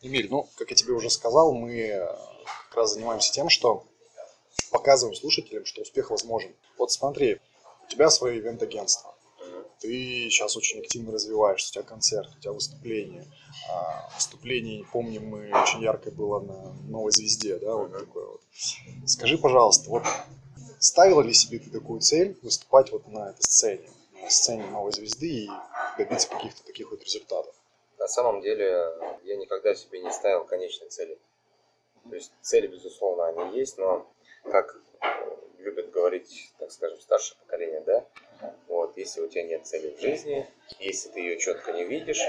Эмиль, ну, как я тебе уже сказал, мы как раз занимаемся тем, что показываем слушателям, что успех возможен. Вот смотри, у тебя свое ивент-агентство, ты сейчас очень активно развиваешься, у тебя концерт, у тебя выступление. А, выступление, помним, мы очень яркое было на «Новой звезде», да, вот такое вот. Скажи, пожалуйста, вот ставила ли себе ты такую цель выступать вот на этой сцене, на сцене «Новой звезды» и добиться каких-то таких вот результатов? На самом деле я никогда себе не ставил конечной цели. То есть цели, безусловно, они есть, но как любят говорить, так скажем, старшее поколение, да, вот, если у тебя нет цели в жизни, если ты ее четко не видишь,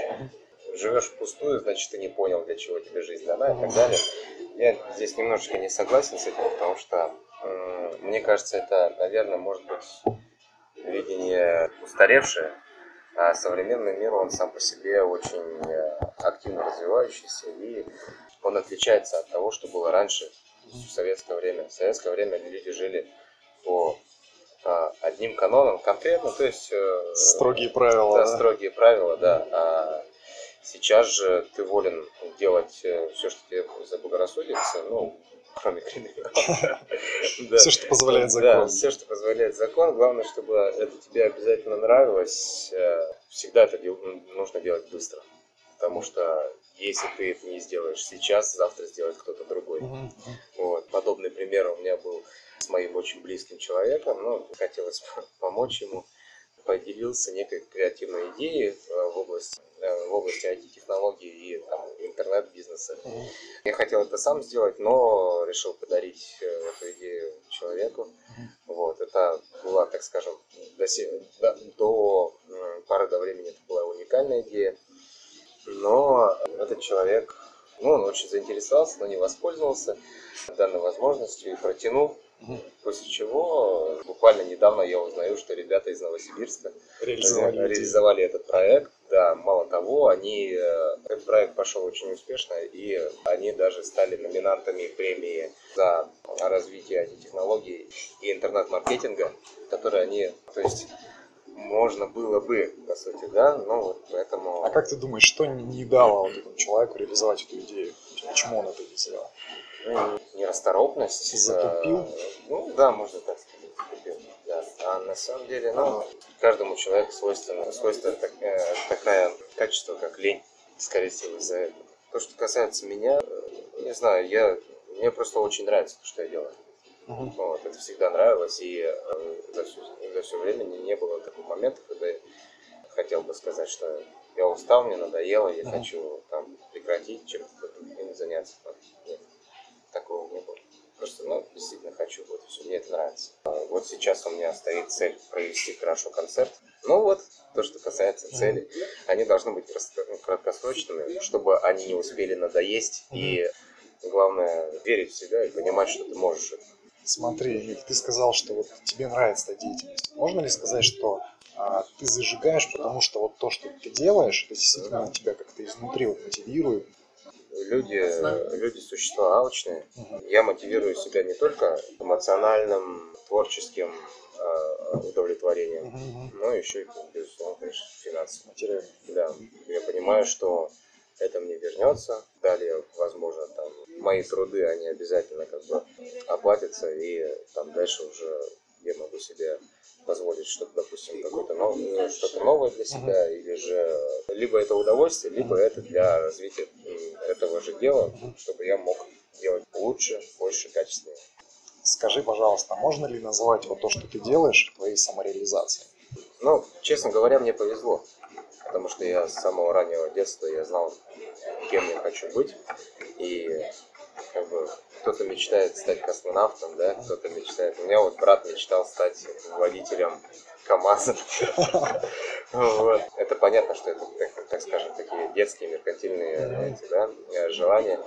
живешь впустую, значит, ты не понял, для чего тебе жизнь дана и так далее. Я здесь немножечко не согласен с этим, потому что, мне кажется, это, наверное, может быть видение устаревшее, а современный мир, он сам по себе очень э, активно развивающийся, и он отличается от того, что было раньше, в советское время. В советское время люди жили по а, одним каноном конкретно, то есть... Э, строгие правила. Да, да, строгие правила, да. А сейчас же ты волен делать э, все, что тебе заблагорассудится, ну, кроме криминала. Все, что позволяет закон. Все, что позволяет закон. Главное, чтобы это тебе обязательно нравилось. Э, всегда это нужно делать быстро. Потому что если ты это не сделаешь сейчас, завтра сделает кто-то другой. Вот. Подобный пример у меня был с моим очень близким человеком, но хотелось помочь ему, поделился некой креативной идеей э, в области, в области IT-технологий и интернет-бизнеса. Mm-hmm. Я хотел это сам сделать, но решил подарить э, эту идею человеку. Mm-hmm. Вот, это была, так скажем, до, до, до пары до времени это была уникальная идея. Но этот человек, ну, он очень заинтересовался, но не воспользовался данной возможностью и протянул После чего буквально недавно я узнаю, что ребята из Новосибирска реализовали, реализовали этот проект. Да, мало того, они, э, этот проект пошел очень успешно, и они даже стали номинантами премии за развитие IT-технологий и интернет-маркетинга, которые они, то есть можно было бы, по сути, да, но вот поэтому... А как ты думаешь, что не дало вот этому человеку реализовать эту идею? Почему он это не сделал? Ну, нерасторопность. Затупил? Ну, да, можно так сказать, затупил. Да. А на самом деле, ну, каждому человеку свойственно, свойственно так, э, такое качество, как лень, скорее всего, из-за этого. То, что касается меня, э, не знаю, я, мне просто очень нравится то, что я делаю. Uh-huh. Вот, это всегда нравилось, и э, за, все, за все время не, не было такого момента, когда я хотел бы сказать, что я устал, мне надоело, я uh-huh. хочу там прекратить чем-то заняться. Такого не было. Просто, ну, действительно хочу, вот все, мне это нравится. А вот сейчас у меня стоит цель провести хорошо концерт. Ну вот, то, что касается цели, они должны быть ну, краткосрочными, чтобы они не успели надоесть, и главное, верить в себя и понимать, что ты можешь это. Смотри, ты сказал, что вот тебе нравится эта деятельность. Можно ли сказать, что а, ты зажигаешь, потому что вот то, что ты делаешь, это действительно тебя как-то изнутри вот мотивирует, люди, люди существа алчные. Я мотивирую себя не только эмоциональным, творческим э, удовлетворением, но еще и, безусловно, конечно, финансовым. Да. Я понимаю, что это мне вернется. Далее, возможно, там мои труды, они обязательно как бы оплатятся, и там дальше уже я могу себе позволить что-то, допустим, какое-то новое, что-то новое для себя, uh-huh. или же либо это удовольствие, либо uh-huh. это для развития этого же дела, чтобы я мог делать лучше, больше, качественнее. Скажи, пожалуйста, можно ли назвать вот то, что ты делаешь, твоей самореализацией? Ну, честно говоря, мне повезло, потому что я с самого раннего детства я знал, кем я хочу быть, и как бы кто-то мечтает стать космонавтом, да, кто-то мечтает. У меня вот брат мечтал стать водителем КАМАЗа. Это понятно, что это, так, скажем, такие детские меркантильные желания.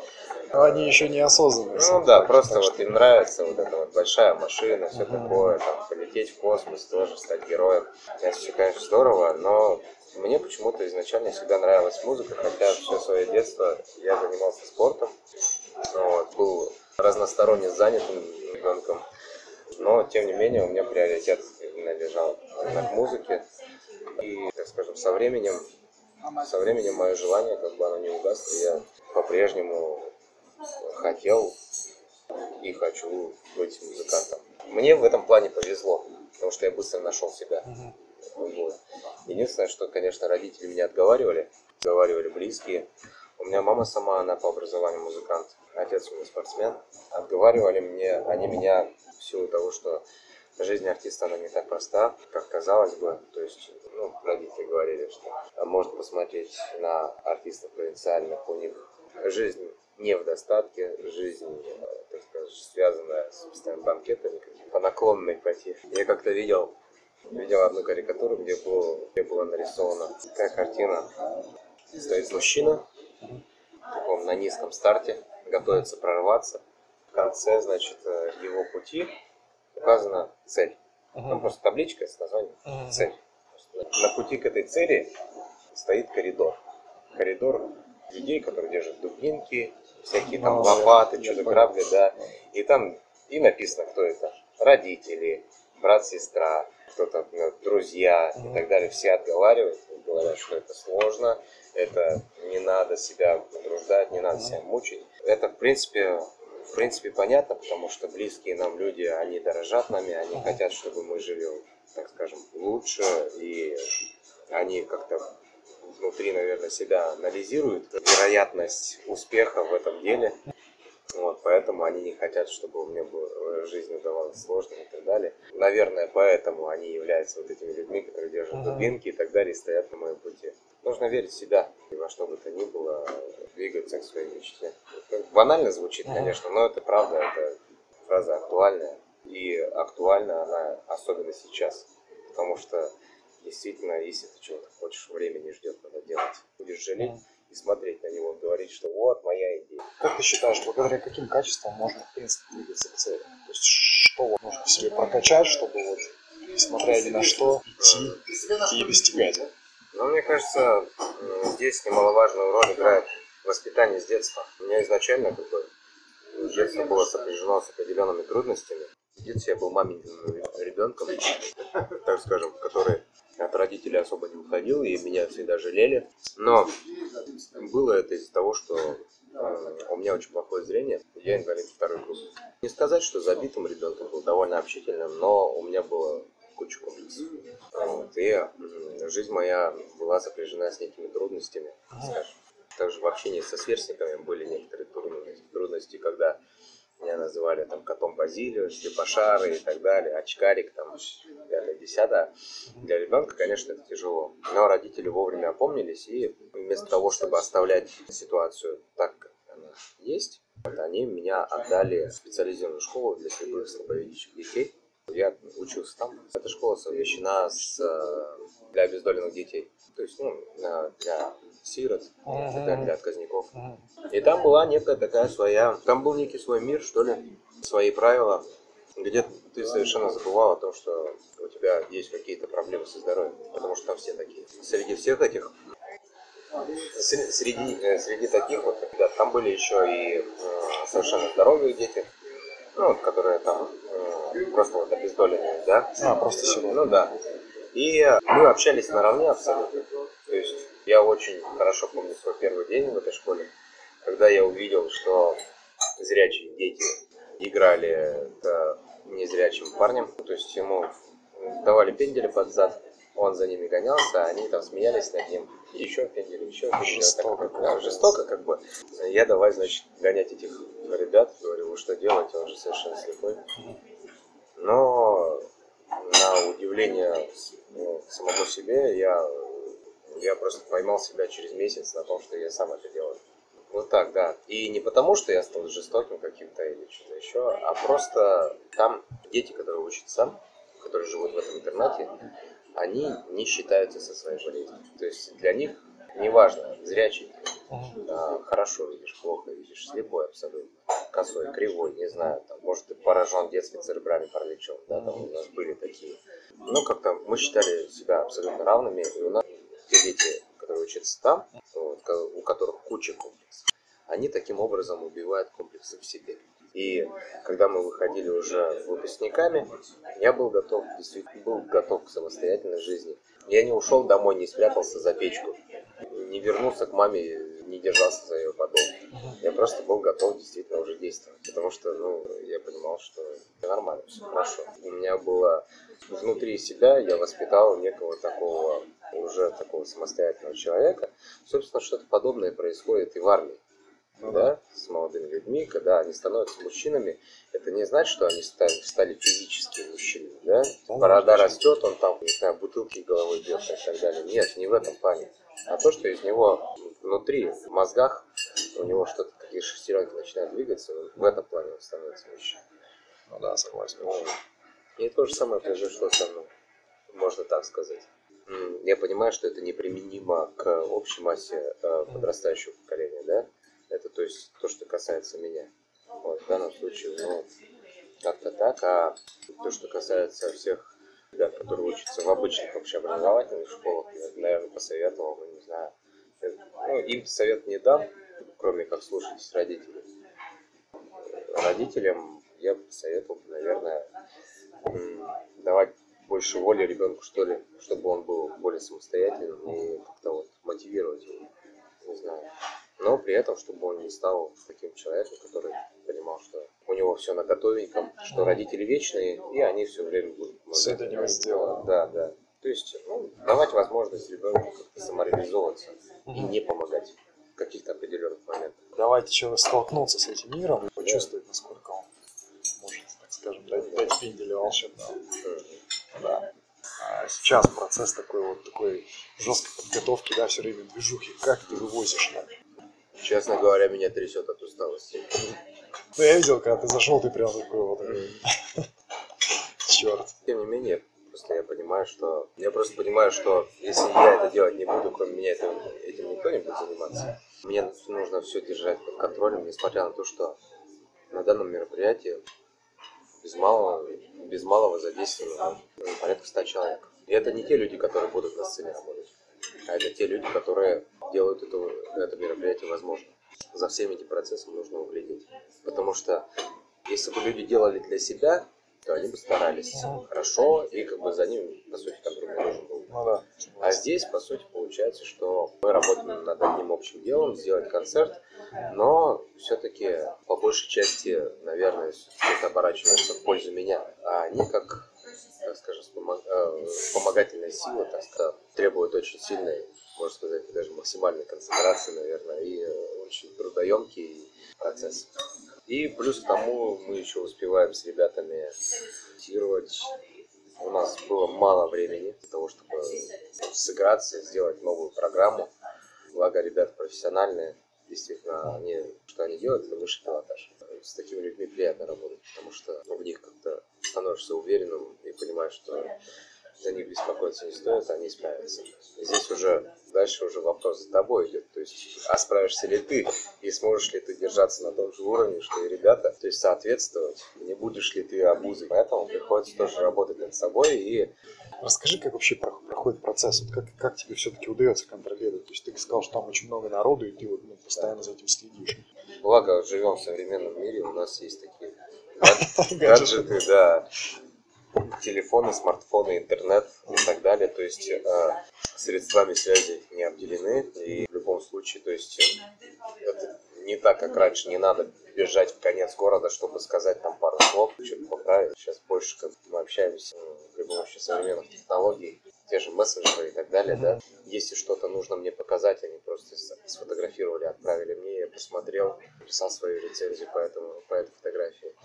Но они еще не осознанные. Ну да, просто вот им нравится вот эта вот большая машина, все такое, там, полететь в космос тоже, стать героем. Это все, конечно, здорово, но мне почему-то изначально всегда нравилась музыка, хотя все свое детство я занимался спортом, вот, был разносторонне занятым ребенком, но тем не менее у меня приоритет лежал на музыке. И, так скажем, со временем со временем мое желание, как бы оно не угасло, я по-прежнему хотел и хочу быть музыкантом. Мне в этом плане повезло, потому что я быстро нашел себя. Вот. Единственное, что, конечно, родители меня отговаривали, отговаривали близкие. У меня мама сама, она по образованию музыкант, отец у меня спортсмен. Отговаривали мне, они меня в силу того, что жизнь артиста, она не так проста, как казалось бы. То есть, ну, родители говорили, что может посмотреть на артистов провинциальных, у них жизнь не в достатке, жизнь, так сказать, связанная с постоянными банкетами, по наклонной пойти. Я как-то видел видел одну карикатуру, где, было, где была нарисована такая картина. Стоит мужчина, он на низком старте, готовится прорваться. В конце, значит, э, его пути указана цель. Там просто табличка с названием «Цель». На пути к этой цели стоит коридор. Коридор людей, которые держат дубинки, всякие там ну, лопаты, что-то грабли, да. И там и написано, кто это. Родители, брат, сестра, кто-то, ну, друзья и так далее, все отговаривают, говорят, что это сложно, это не надо себя утруждать, не надо себя мучить. Это, в принципе, в принципе, понятно, потому что близкие нам люди, они дорожат нами, они хотят, чтобы мы жили, так скажем, лучше, и они как-то внутри, наверное, себя анализируют вероятность успеха в этом деле. Вот, поэтому они не хотят, чтобы у меня была, э, жизнь удавалась сложно и так далее. Наверное, поэтому они являются вот этими людьми, которые держат uh-huh. дубинки и так далее, и стоят на моем пути. Нужно верить в себя, и во что бы то ни было, двигаться к своей мечте. Банально звучит, uh-huh. конечно, но это правда, это фраза актуальная. И актуальна она особенно сейчас, потому что действительно, если ты чего-то хочешь, время не ждет, надо делать. Будешь жалеть, и смотреть на него, говорить, что вот моя идея. Как ты считаешь, благодаря каким качествам можно, в принципе, двигаться к цели? То есть, что вот нужно в себе прокачать, чтобы вот, несмотря ни на что, идти и достигать? Ну, мне кажется, здесь немаловажную роль играет воспитание с детства. У меня изначально как бы детство было сопряжено с определенными трудностями. В детстве я был маменьким ребенком, так скажем, который от родителей особо не уходил, и меня всегда жалели. Но было это из-за того, что э, у меня очень плохое зрение, я инвалид второй группы. Не сказать, что забитым ребенком был довольно общительным, но у меня было куча комплексов. Вот, и жизнь моя была сопряжена с некими трудностями, скажем. Также в общении со сверстниками были некоторые трудности, когда меня называли там котом Базилио, слепошары и так далее, очкарик, там, пятое, десятое. Для ребенка, конечно, это тяжело. Но родители вовремя опомнились и вместо того, чтобы оставлять ситуацию так, как она есть, они меня отдали в специализированную школу для слепых слабовидящих детей. Я учился там. Эта школа совмещена с, э, для обездоленных детей. То есть, ну, для сирот, uh-huh. для отказников. И там была некая такая своя, там был некий свой мир, что ли, свои правила, где ты совершенно забывал о том, что у тебя есть какие-то проблемы со здоровьем, потому что там все такие. Среди всех этих среди, э, среди таких вот ребят, там были еще и э, совершенно здоровые дети, ну, вот, которые там э, просто вот обездоленные, да? А, просто сегодня. Ну да. И мы общались наравне абсолютно. То есть я очень хорошо помню свой первый день в этой школе, когда я увидел, что зрячие дети играли с незрячим парнем, то есть ему давали пендели под зад, он за ними гонялся, они там смеялись над ним, и еще пендели, еще пендели. Жестоко. Так, да, жестоко как бы. Я давай, значит, гонять этих ребят, говорю, вы что делаете, он же совершенно слепой. Но на удивление ну, самому себе я я просто поймал себя через месяц на том, что я сам это делаю. Вот так, да. И не потому, что я стал жестоким каким-то или что-то еще, а просто там дети, которые учатся, которые живут в этом интернате, они не считаются со своей болезнью. То есть для них неважно, зрячий, а, хорошо видишь, плохо видишь, слепой абсолютно, косой, кривой, не знаю, там, может ты поражен детским церебральным параличом, да, там у нас были такие. Ну, как-то мы считали себя абсолютно равными, и у нас те дети, которые учатся там, вот, у которых куча комплексов, они таким образом убивают комплексы в себе. И когда мы выходили уже выпускниками, я был готов, действительно был готов к самостоятельной жизни. Я не ушел домой, не спрятался за печку. не вернулся к маме, не держался за ее подол. Я просто был готов действительно уже действовать, потому что, ну, я понимал, что нормально, все хорошо. У меня было внутри себя, я воспитал некого такого уже такого самостоятельного человека. Собственно, что-то подобное происходит и в армии. Ну, да, с молодыми людьми, когда они становятся мужчинами, это не значит, что они стали, стали физически мужчинами, да? Борода растет, он там, не знаю, бутылки головой бьет и так далее. Нет, не в этом плане. А то, что из него внутри, в мозгах, у него что-то, такие шестеренки начинают двигаться, в этом плане он становится мужчиной. Ну да, согласен. И то же самое произошло со мной, можно так сказать. Я понимаю, что это неприменимо к общей массе э, подрастающего поколения, да? Это то есть то, что касается меня. Вот, в данном случае, ну, как-то так. А то, что касается всех ребят, которые учатся в обычных общеобразовательных школах, я, наверное, посоветовал бы, не знаю. Ну, им совет не дам, кроме как слушать родителей. Родителям я бы посоветовал, наверное, давать больше воли ребенку, что ли, чтобы он был более самостоятельным и как-то вот мотивировать его, не знаю. Но при этом, чтобы он не стал таким человеком, который понимал, что у него все на готовеньком, что родители вечные, и они все время будут помогать. Все это не сделано. Да, да. То есть, ну, давать возможность ребенку как-то самореализовываться и не помогать в каких-то определенных моментах. Давайте человек столкнуться с этим миром и почувствовать, насколько он может, так скажем, дать, дать пинделя волшебного. Да. А сейчас процесс такой вот такой жесткой подготовки, да, все время движухи. Как ты вывозишь на Честно говоря, меня трясет от усталости. Ну, я видел, когда ты зашел, ты прям такой вот... Черт. Тем не менее, просто я понимаю, что... Я просто понимаю, что если я это делать не буду, кроме меня этим, этим никто не будет заниматься. Мне нужно все держать под контролем, несмотря на то, что на данном мероприятии без малого, без малого задействовано порядка 100 человек. И это не те люди, которые будут на сцене работать, а это те люди, которые делают это, это мероприятие возможным. За всеми этим процессом нужно углядеть. Потому что если бы люди делали для себя, то они бы старались хорошо, и как бы за ним, по сути, контроль не нужен был. Ну, да. А здесь, по сути, получается, что мы работаем над одним общим делом, сделать концерт, но все-таки по большей части, наверное, это оборачивается в пользу меня, а они как так скажем, э, вспомогательная сила, так сказать, требует очень сильной, можно сказать, даже максимальной концентрации, наверное, и э, очень трудоемкий процесс. И плюс к тому мы еще успеваем с ребятами тестировать. У нас было мало времени для того, чтобы сыграться, сделать новую программу. Благо ребята профессиональные, действительно, они, что они делают, это высший пилотаж. С такими людьми приятно работать, потому что в них как-то становишься уверенным и понимаешь, что за них беспокоиться не стоит, они справятся. Здесь уже дальше уже вопрос за тобой идет. То есть, а справишься ли ты и сможешь ли ты держаться на том же уровне, что и ребята, то есть соответствовать, не будешь ли ты обузой. Поэтому приходится тоже работать над собой и Расскажи, как вообще проходит процесс, вот как, как тебе все-таки удается контролировать? То есть ты сказал, что там очень много народу, и ты вот ну, постоянно за этим следишь. Благо, живем в современном мире, у нас есть такие гаджеты, да, телефоны, смартфоны, интернет и так далее. То есть э, средствами связи не обделены. И в любом случае, то есть это не так, как раньше, не надо бежать в конец города, чтобы сказать там пару слов, что-то поправить. Сейчас больше как мы общаемся при помощи современных технологий, те же мессенджеры и так далее, да. Если что-то нужно мне показать, они просто сфотографировали, отправили мне, я посмотрел, написал свою рецензию по, этому, по этой фотографии.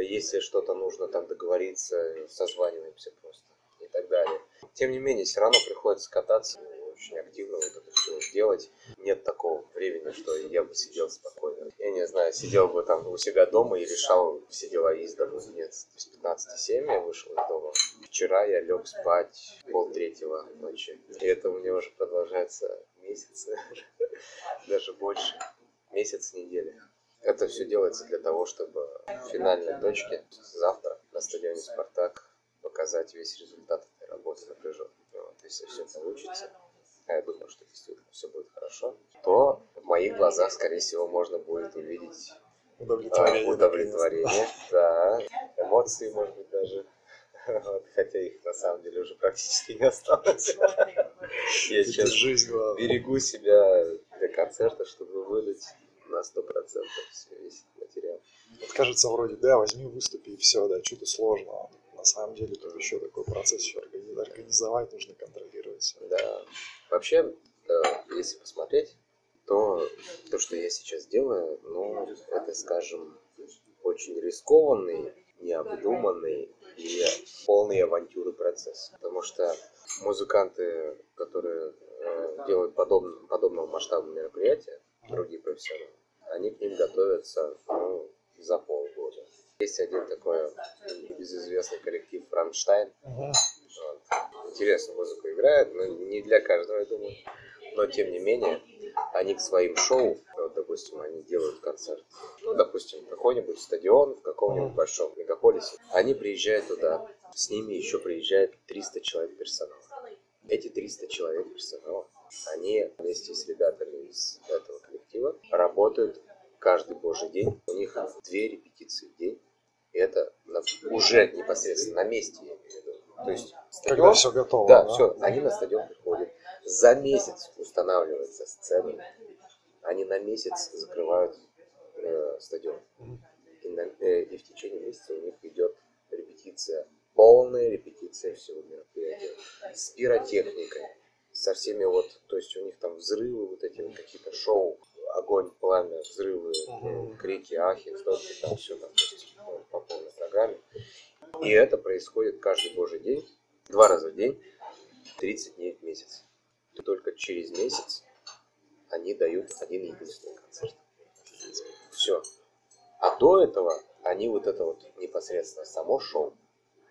Если что-то нужно там договориться, созваниваемся просто и так далее. Тем не менее, все равно приходится кататься очень активно вот это все делать. Нет такого времени, что я бы сидел спокойно. Я не знаю, сидел бы там у себя дома и решал все дела из дома. Нет, с 15.07 я вышел из дома. Вчера я лег спать пол третьего ночи. И это у меня уже продолжается месяцы, даже больше. Месяц недели. Это все делается для того, чтобы в финальной точке завтра на стадионе «Спартак» показать весь результат этой работы напряженно. Вот, если все получится, а я думаю, что действительно все будет хорошо, то в моих глазах, скорее всего, можно будет увидеть удовлетворение, удовлетворение да, эмоции, может быть, даже Вот, хотя их на самом деле уже практически не осталось. Я сейчас берегу себя для концерта, чтобы выдать на 100% все, весь материал. Вот кажется, вроде, да, возьми, выступи и все, да, что-то сложно. На самом деле тут еще такой процесс еще органи- организовать, нужно контролировать. Да. Вообще, э, если посмотреть, то то, что я сейчас делаю, ну, это, скажем, очень рискованный, необдуманный и полный авантюры процесс. Потому что музыканты, которые э, делают подобного, подобного масштаба мероприятия, другие профессионалы, они к ним готовятся ну, за полгода. Есть один такой безызвестный коллектив Рамштайн, Мгм. вот. Интересную музыку играют, но не для каждого, я думаю. Но тем не менее, они к своим шоу, вот, допустим, они делают концерт, ну, допустим, какой-нибудь стадион в каком-нибудь большом мегаполисе. Они приезжают туда, с ними еще приезжает 300 человек персонала. Эти 300 человек персонала, они вместе с ребятами из этого коллектива работают каждый божий день. У них две репетиции в день. И это уже непосредственно на месте, я имею в виду. То есть Когда стадион, все готово. да, все, они на стадион приходят. За месяц устанавливается сцена. Они на месяц закрывают э, стадион. И, на- э, и в течение месяца у них идет репетиция, полная репетиция всего мероприятия. С пиротехникой, со всеми вот, то есть у них там взрывы, вот эти вот какие-то шоу, огонь, пламя, взрывы, э, крики, ахи, стойки, там все там, то есть, ну, по полной программе. И это происходит каждый божий день, два раза в день, 30 дней в месяц. И только через месяц они дают один единственный концерт. Все. А до этого они вот это вот непосредственно само шоу,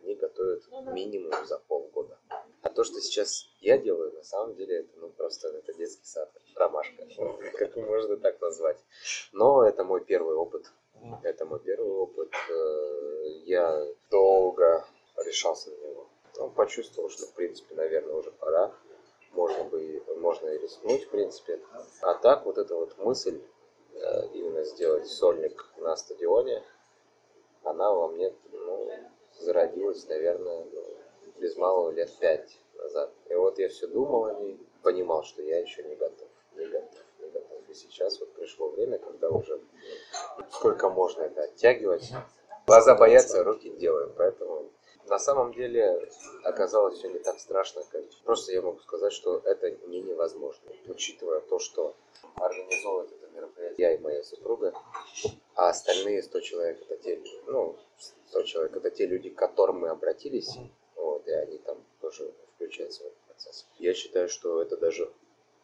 они готовят минимум за полгода. А то, что сейчас я делаю, на самом деле, это ну просто это детский сад, ромашка, как можно так назвать. Но это мой первый опыт. Это мой первый опыт. Э, Я долго решался на него. Потом почувствовал, что, в принципе, наверное, уже пора. Можно бы можно и рискнуть, в принципе. А так, вот эта вот мысль э, именно сделать сольник на стадионе, она во мне ну, зародилась, наверное, ну, без малого лет пять назад. И вот я все думал о ней, понимал, что я еще не готов, И сейчас вот пришло время, когда уже сколько можно это оттягивать. Глаза боятся, руки делаем. Поэтому на самом деле оказалось все не так страшно, как просто я могу сказать, что это не невозможно, учитывая то, что организовывает это мероприятие я и моя супруга, а остальные 100 человек это те, ну, 100 человек это те люди, к которым мы обратились, вот, и они там тоже включаются в этот процесс. Я считаю, что это даже,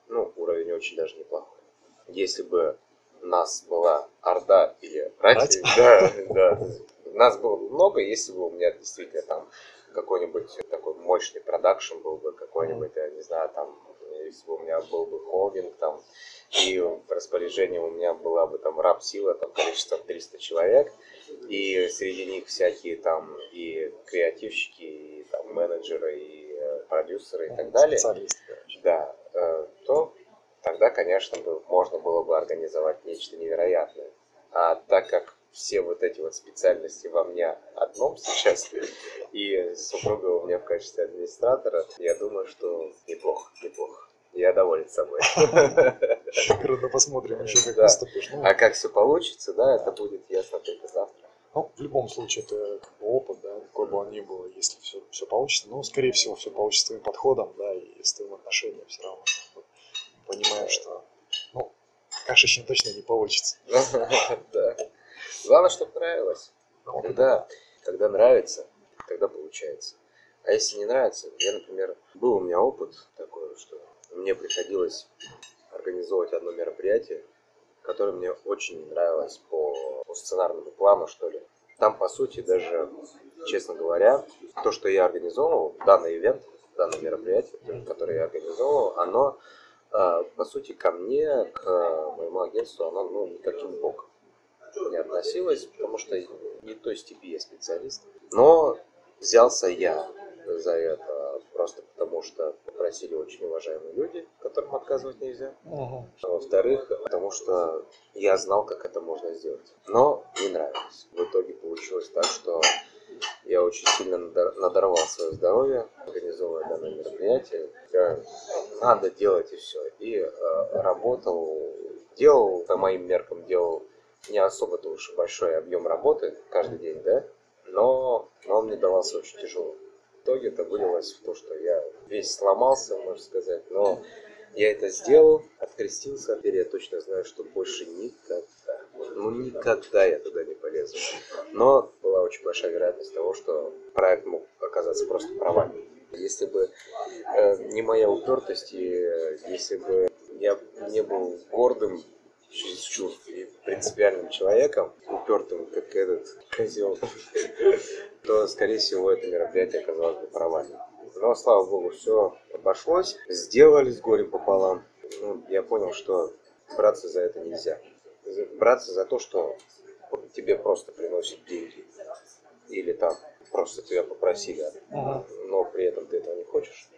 ну, уровень очень даже неплохой. Если бы нас была орда или рать, да, да, нас было бы много, если бы у меня действительно там какой-нибудь такой мощный продакшн был бы, какой-нибудь, я не знаю, там, если бы у меня был бы холдинг там, и в распоряжении у меня была бы там раб-сила, там, количеством 300 человек, и среди них всякие там и креативщики, и там менеджеры, и э, продюсеры и так далее, да, то тогда, конечно, можно было бы организовать нечто невероятное. А так как все вот эти вот специальности во мне одном сейчас, и супруга у меня в качестве администратора, я думаю, что неплохо, неплохо. Я доволен собой. Шикарно посмотрим еще, как Да. выступишь. Ну, А как все получится, да, это будет ясно только завтра. Ну, в любом случае, это как бы опыт, да, какой бы он ни был, если все, все получится. Ну, скорее всего, все получится твоим подходом, да, и с твоим отношением все равно. Вот Понимаем, что, ну, кашечно точно не получится. Да. Главное, чтобы нравилось. Ну, Когда, когда нравится, тогда получается. А если не нравится, я, например, был у меня опыт такой, что мне приходилось организовывать одно мероприятие, которое мне очень не нравилось по, по сценарному плану, что ли. Там, по сути, даже, честно говоря, то, что я организовывал, данный ивент, данное мероприятие, которое я организовывал, оно, по сути, ко мне, к моему агентству, оно ну, никаким боком не относилось, потому что не той степи я специалист. Но взялся я за это просто потому что попросили очень уважаемые люди, которым отказывать нельзя. Угу. А во-вторых, потому что я знал, как это можно сделать. Но не нравилось. В итоге получилось так, что я очень сильно надорвал свое здоровье, организовывая данное мероприятие. Надо делать и все. И э, работал, делал, по моим меркам, делал не особо-то уж большой объем работы каждый день, да, но, но он мне давался очень тяжело. В итоге это вылилось в то, что я весь сломался, можно сказать, но я это сделал, открестился, теперь я точно знаю, что больше никогда, ну никогда я туда не полезу. Но была очень большая вероятность того, что проект мог оказаться просто провальным. Если бы э, не моя упертость, и э, если бы я не был гордым, чересчур принципиальным человеком, упертым, как этот козел, то, скорее всего, это мероприятие оказалось бы провальным. Но, слава богу, все обошлось, сделали с горем пополам. Ну, я понял, что браться за это нельзя. Браться за то, что тебе просто приносят деньги. Или там просто тебя попросили, но при этом ты этого не хочешь,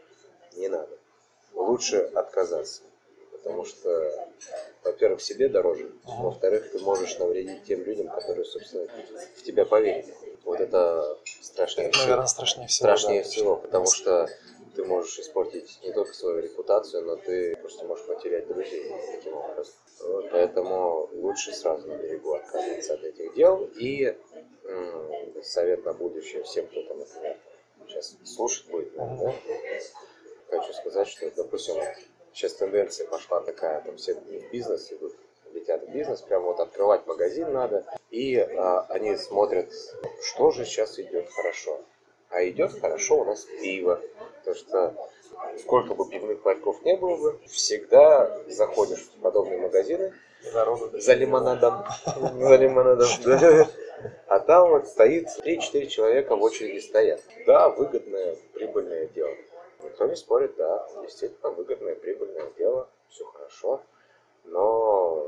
не надо. Лучше отказаться потому что, во-первых, себе дороже, во-вторых, ты можешь навредить тем людям, которые, собственно, в тебя поверили. Вот это страшнее всего. Наверное, страшнее всего. Страшнее да. всего, потому что ты можешь испортить не только свою репутацию, но ты просто можешь потерять друзей таким образом. Вот, поэтому лучше сразу на берегу отказываться от этих дел. И м- совет на будущее всем, кто там, например, сейчас слушать будет, да? хочу сказать, что, допустим, сейчас тенденция пошла такая, там все в бизнес идут, летят в бизнес, прям вот открывать магазин надо, и а, они смотрят, что же сейчас идет хорошо. А идет хорошо у нас пиво, потому что сколько бы пивных ларьков не было бы, всегда заходишь в подобные магазины за лимонадом, за лимонадом, а там вот стоит 3-4 человека в очереди стоят. Да, выгодное, прибыльное дело. Никто не спорит, да, действительно выгодное, прибыльное дело, все хорошо, но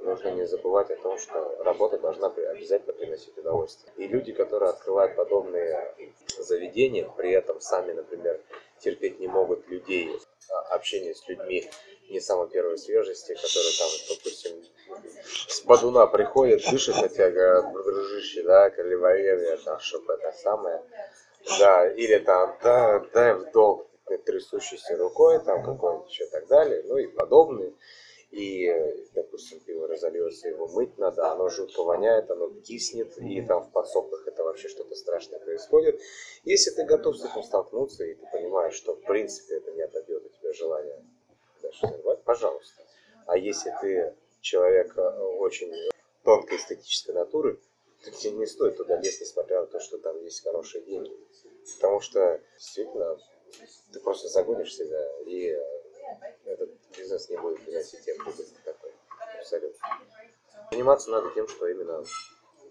нужно не забывать о том, что работа должна обязательно приносить удовольствие. И люди, которые открывают подобные заведения, при этом сами, например, терпеть не могут людей, а, общение с людьми не самой первой свежести, которые там, допустим, с Бадуна приходят, дышат на тебя, говорят, дружище, да, каливаревия, там, чтобы это самое, да, или там, да, дай в долг, трясущейся рукой, там какой-нибудь еще так далее, ну и подобные. И, допустим, пиво разольется, его мыть надо, оно жутко воняет, оно киснет, и там в подсобках это вообще что-то страшное происходит. Если ты готов с этим столкнуться, и ты понимаешь, что в принципе это не отобьет у тебя желание дальше зарывать, пожалуйста. А если ты человек э, очень тонкой эстетической натуры, то тебе не стоит туда лезть, несмотря на то, что там есть хорошие деньги. Потому что действительно ты просто загонишь себя, и этот бизнес не будет приносить тебе прибыль такой. Абсолютно. Заниматься надо тем, что именно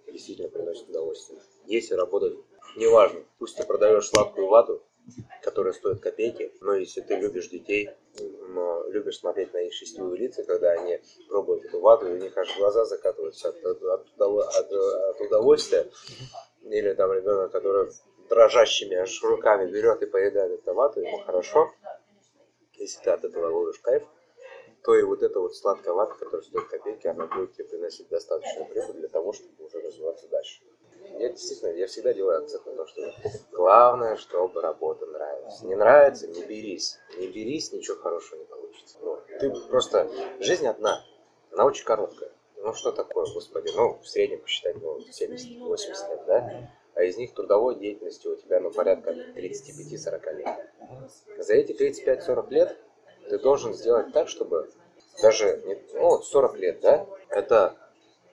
действительно приносит удовольствие. Если работать, неважно, пусть ты продаешь сладкую вату, которая стоит копейки, но если ты любишь детей, но любишь смотреть на их счастливые лица, когда они пробуют эту вату, и у них аж глаза закатываются от, от, от, от удовольствия, или там ребенок, который дрожащими аж руками берет и поедает эту вату, ему хорошо, если ты от этого ловишь кайф, то и вот эта вот сладкая вата, которая стоит копейки, она будет тебе приносить достаточную прибыль для того, чтобы уже развиваться дальше. Я действительно, я всегда делаю акцент на то, что главное, чтобы работа нравилась. Не нравится, не берись. Не берись, ничего хорошего не получится. Ну, ты просто... Жизнь одна. Она очень короткая. Ну что такое, господи? Ну, в среднем посчитать, ну, 70-80 лет, да? А из них трудовой деятельности у тебя ну, порядка 35-40 лет. За эти 35-40 лет ты должен сделать так, чтобы даже, ну, 40 лет, да, это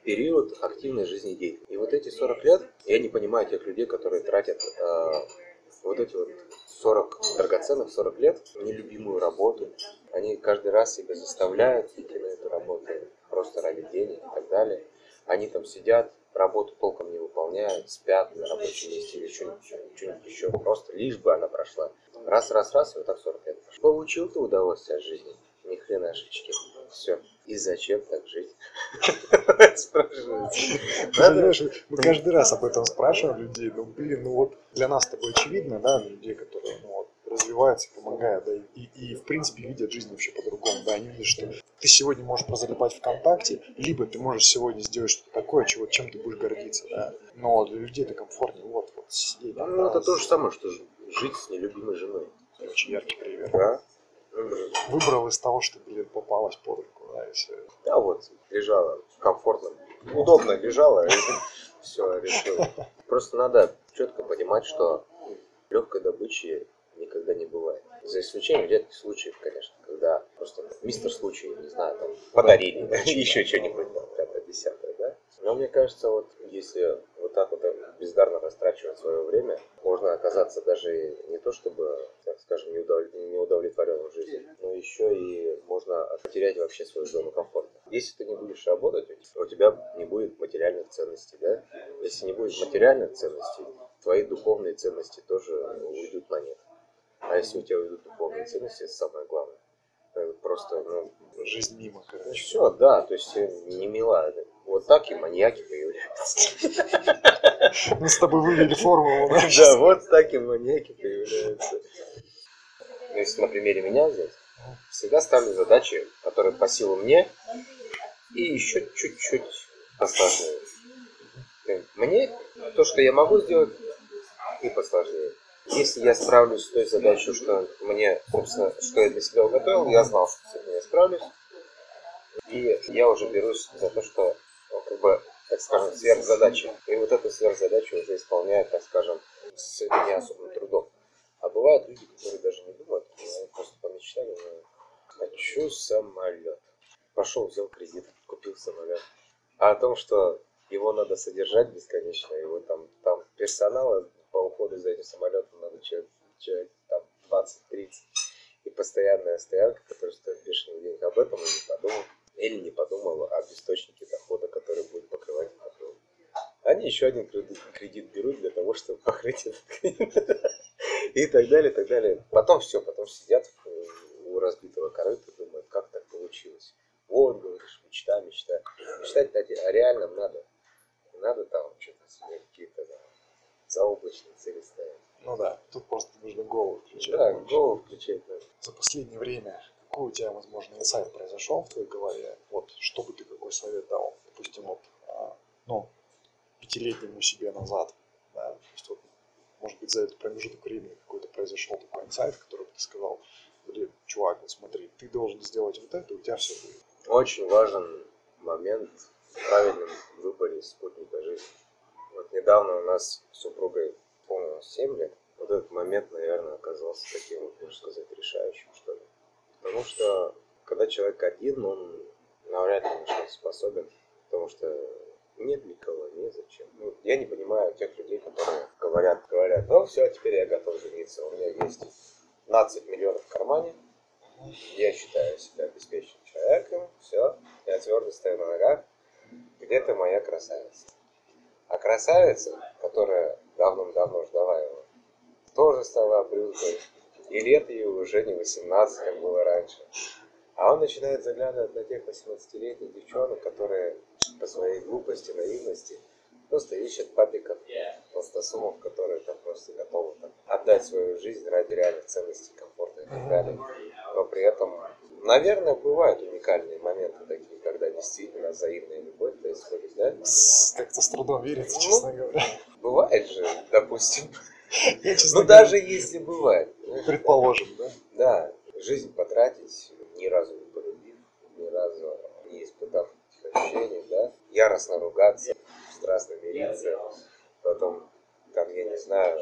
период активной жизнедеятельности. И вот эти 40 лет, я не понимаю тех людей, которые тратят э, вот эти вот 40 драгоценных 40 лет нелюбимую работу. Они каждый раз себя заставляют идти на эту работу просто ради денег и так далее. Они там сидят, работу толком не выполняют, спят на рабочем месте или что-нибудь, что-нибудь еще, просто лишь бы она прошла. Раз, раз, раз, и вот так 40 лет. Получил ты удовольствие от жизни? Ни хренашечки. Все. И зачем так жить? Знаешь, мы каждый раз об этом спрашиваем людей, ну блин, ну вот для нас такое очевидно, да, людей, которые ну, вот, развивается, помогает, да, и, и, в принципе видят жизнь вообще по-другому, да, они видят, что ты сегодня можешь прозалипать ВКонтакте, либо ты можешь сегодня сделать что-то такое, чего, чем ты будешь гордиться, да, но для людей это комфортнее, вот, вот, сидеть. Ну, да, это то же самое, что жить с нелюбимой женой. Очень яркий пример. Да. Выбрал из того, что, блин, попалась под руку, да, и все. Да, вот, лежала комфортно, удобно лежала, все, решила. Просто надо четко понимать, что легкой добычи никогда не бывает. За исключением редких случаев, конечно, когда просто мистер случай, не знаю, там, подарили, еще что-нибудь, там, пятое, десятое, да. Но мне кажется, вот если вот так вот бездарно растрачивать свое время, можно оказаться даже не то чтобы, так скажем, неудовлетворенным жизнью, но еще и можно потерять вообще свою зону комфорта. Если ты не будешь работать, у тебя не будет материальных ценностей, да? Если не будет материальных ценностей, твои духовные ценности тоже уйдут на нет. А если у тебя уйдут духовные ценности, это самое главное. Это просто, ну... Жизнь мимо, короче. Все, да, то есть не мила. Вот так и маньяки появляются. Мы с тобой вывели формулу, да? Да, вот так и маньяки появляются. Ну, если на примере меня взять, всегда ставлю задачи, которые по силу мне, и еще чуть-чуть посложнее. Мне то, что я могу сделать, и посложнее. Если я справлюсь с той задачей, что мне, собственно, что я для себя уготовил, я знал, что с я справлюсь. И я уже берусь за то, что, ну, как бы, так скажем, сверхзадача. И вот эту сверхзадачу уже исполняю, так скажем, с не особым трудом. А бывают люди, которые даже не думают, они просто помечтали, хочу самолет. Пошел, взял кредит, купил самолет. А о том, что его надо содержать бесконечно, его там, там персонала по уходу за этим самолетом надо человек, человек там 20-30. И постоянная стоянка, которая стоит бешеных денег. Об этом он не подумал. Или не подумал об источнике дохода, который будет покрывать это. Они еще один кредит, кредит берут для того, чтобы покрыть этот кредит. И так далее, и так далее. Потом все, потом сидят у разбитого корыта, думают, как так получилось. Вот, говоришь, мечта, мечта. Мечтать, кстати, о реальном надо. надо там что-то себе какие-то да, заоблачные цели ставить. Ну да, тут просто нужно голову включать. Да, голову включать надо. За последнее время какой у тебя, возможно, инсайт произошел в твоей голове? Вот, что бы ты какой совет дал, допустим, вот, а, ну, пятилетнему себе назад, да, то есть вот, может быть, за этот промежуток времени какой-то произошел такой инсайт, который бы ты сказал, блин, чувак, вот смотри, ты должен сделать вот это, и у тебя все будет. Очень важен момент в правильном выборе спутника жизни. Вот недавно у нас с супругой полностью 7 лет. Вот этот момент, наверное, оказался таким, можно сказать, решающим, что ли. Потому что, когда человек один, он навряд ли на что-то способен, потому что нет никого, не зачем. Ну, я не понимаю тех людей, которые говорят, говорят, ну все, теперь я готов жениться, у меня есть 15 миллионов в кармане, я считаю себя обеспеченным человеком, все, я твердо стою на ногах, где-то моя красавица. А красавица, которая давным-давно ждала его, тоже стала обрюзгой, и лет ей уже не 18, как было раньше. А он начинает заглядывать на тех 18-летних девчонок, которые по своей глупости, наивности просто ищут папиков, толстосумов, которые там просто готовы там, отдать свою жизнь ради реальных ценностей, комфорта и так далее. Но при этом, наверное, бывают уникальные моменты такие, когда действительно взаимная любовь происходит, да? Как-то с трудом верится, ну, честно говоря. Бывает же, допустим. Я, ну, даже если бывает. Предположим, да? Да, жизнь потратить, ни разу не полюбив, ни разу не испытав этих ощущений, да, яростно ругаться, страстно мириться, потом, там, я не знаю,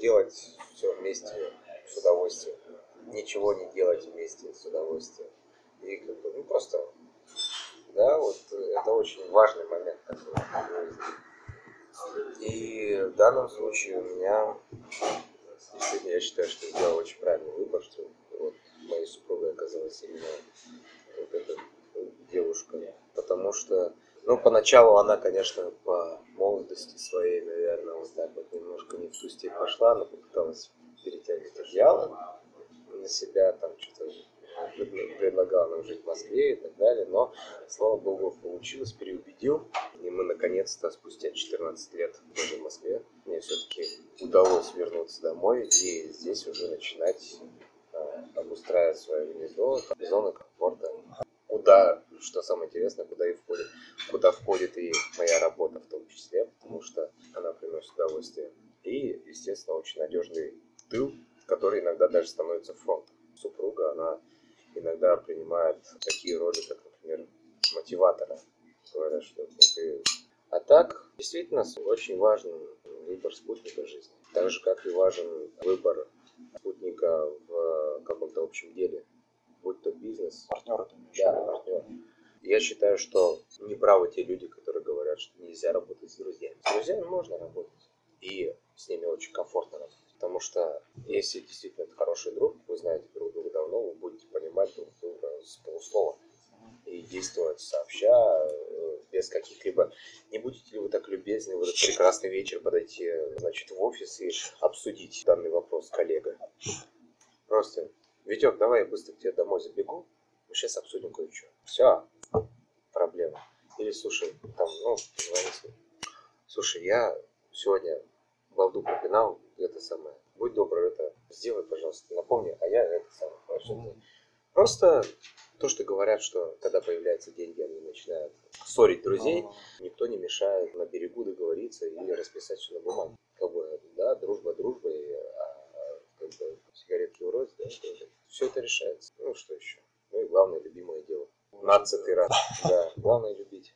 делать все вместе с удовольствием, ничего не делать вместе с удовольствием. И как бы, ну просто, да, вот это очень важный момент такой. И в данном случае у меня действительно я считаю, что сделал очень правильный выбор, что вот моей супругой оказалась именно вот эта девушка. Потому что, ну, поначалу она, конечно, по молодости своей, наверное, вот так вот немножко не в ту степь пошла, она попыталась перетягивать одеяло на себя, там что-то предлагал нам жить в Москве и так далее, но, слава богу, получилось, переубедил, И мы наконец-то спустя 14 лет были в Москве. Мне все-таки удалось вернуться домой и здесь уже начинать э, обустраивать свое гнездо, зону комфорта. Куда, что самое интересное, куда и входит, куда входит и моя работа в том числе, потому что она приносит удовольствие. И, естественно, очень надежный тыл, который иногда даже становится фронтом. Супруга, она иногда принимает такие роли, как, например, мотиватора. Говорят, что ну, ты... А так, действительно, очень важен выбор спутника жизни. Так же, как и важен выбор спутника в каком-то общем деле. Будь то бизнес. Партнер это Да, партнер. Я считаю, что неправы те люди, которые говорят, что нельзя работать с друзьями. С друзьями можно работать. И с ними очень комфортно работать. Потому что если действительно это хороший друг, вы знаете друг друга давно, вы будете понимать друг друга с полуслова и действовать сообща, э, без каких-либо... Не будете ли вы так любезны в этот прекрасный вечер подойти, значит, в офис и обсудить данный вопрос с коллегой? Просто, Витек, давай я быстро к тебе домой забегу, мы сейчас обсудим кое-что. Все, проблема. Или, слушай, там, ну, позвоните. Слушай, я сегодня балду пропинал, это самое. Будь добр, это сделай, пожалуйста, напомни, а я это самое. Просто, просто то, что говорят, что когда появляются деньги, они начинают ссорить друзей, никто не мешает на берегу договориться и расписать все на бумаге. Как бы, да, дружба дружбой, а как бы сигаретки рот, да, все это решается. Ну, что еще? Ну и главное, любимое дело. Нацатый раз. Да, главное любить.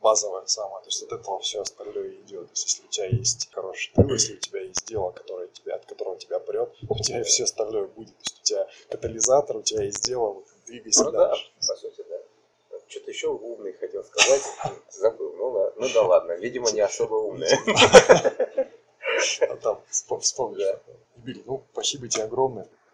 Базовое самое. То есть от этого все остальное идет. То есть если у тебя есть хороший тыл, если у тебя есть дело, которое тебя, от которого тебя прет, у тебя все остальное будет. То есть у тебя катализатор, у тебя есть дело, вот, двигайся Ну дальше. да, по сути, да. Что-то еще умный хотел сказать, забыл. Ну, ла- ну да ладно, видимо, не особо умный. А там вспом- вспомнишь. Да. Ну, спасибо тебе огромное.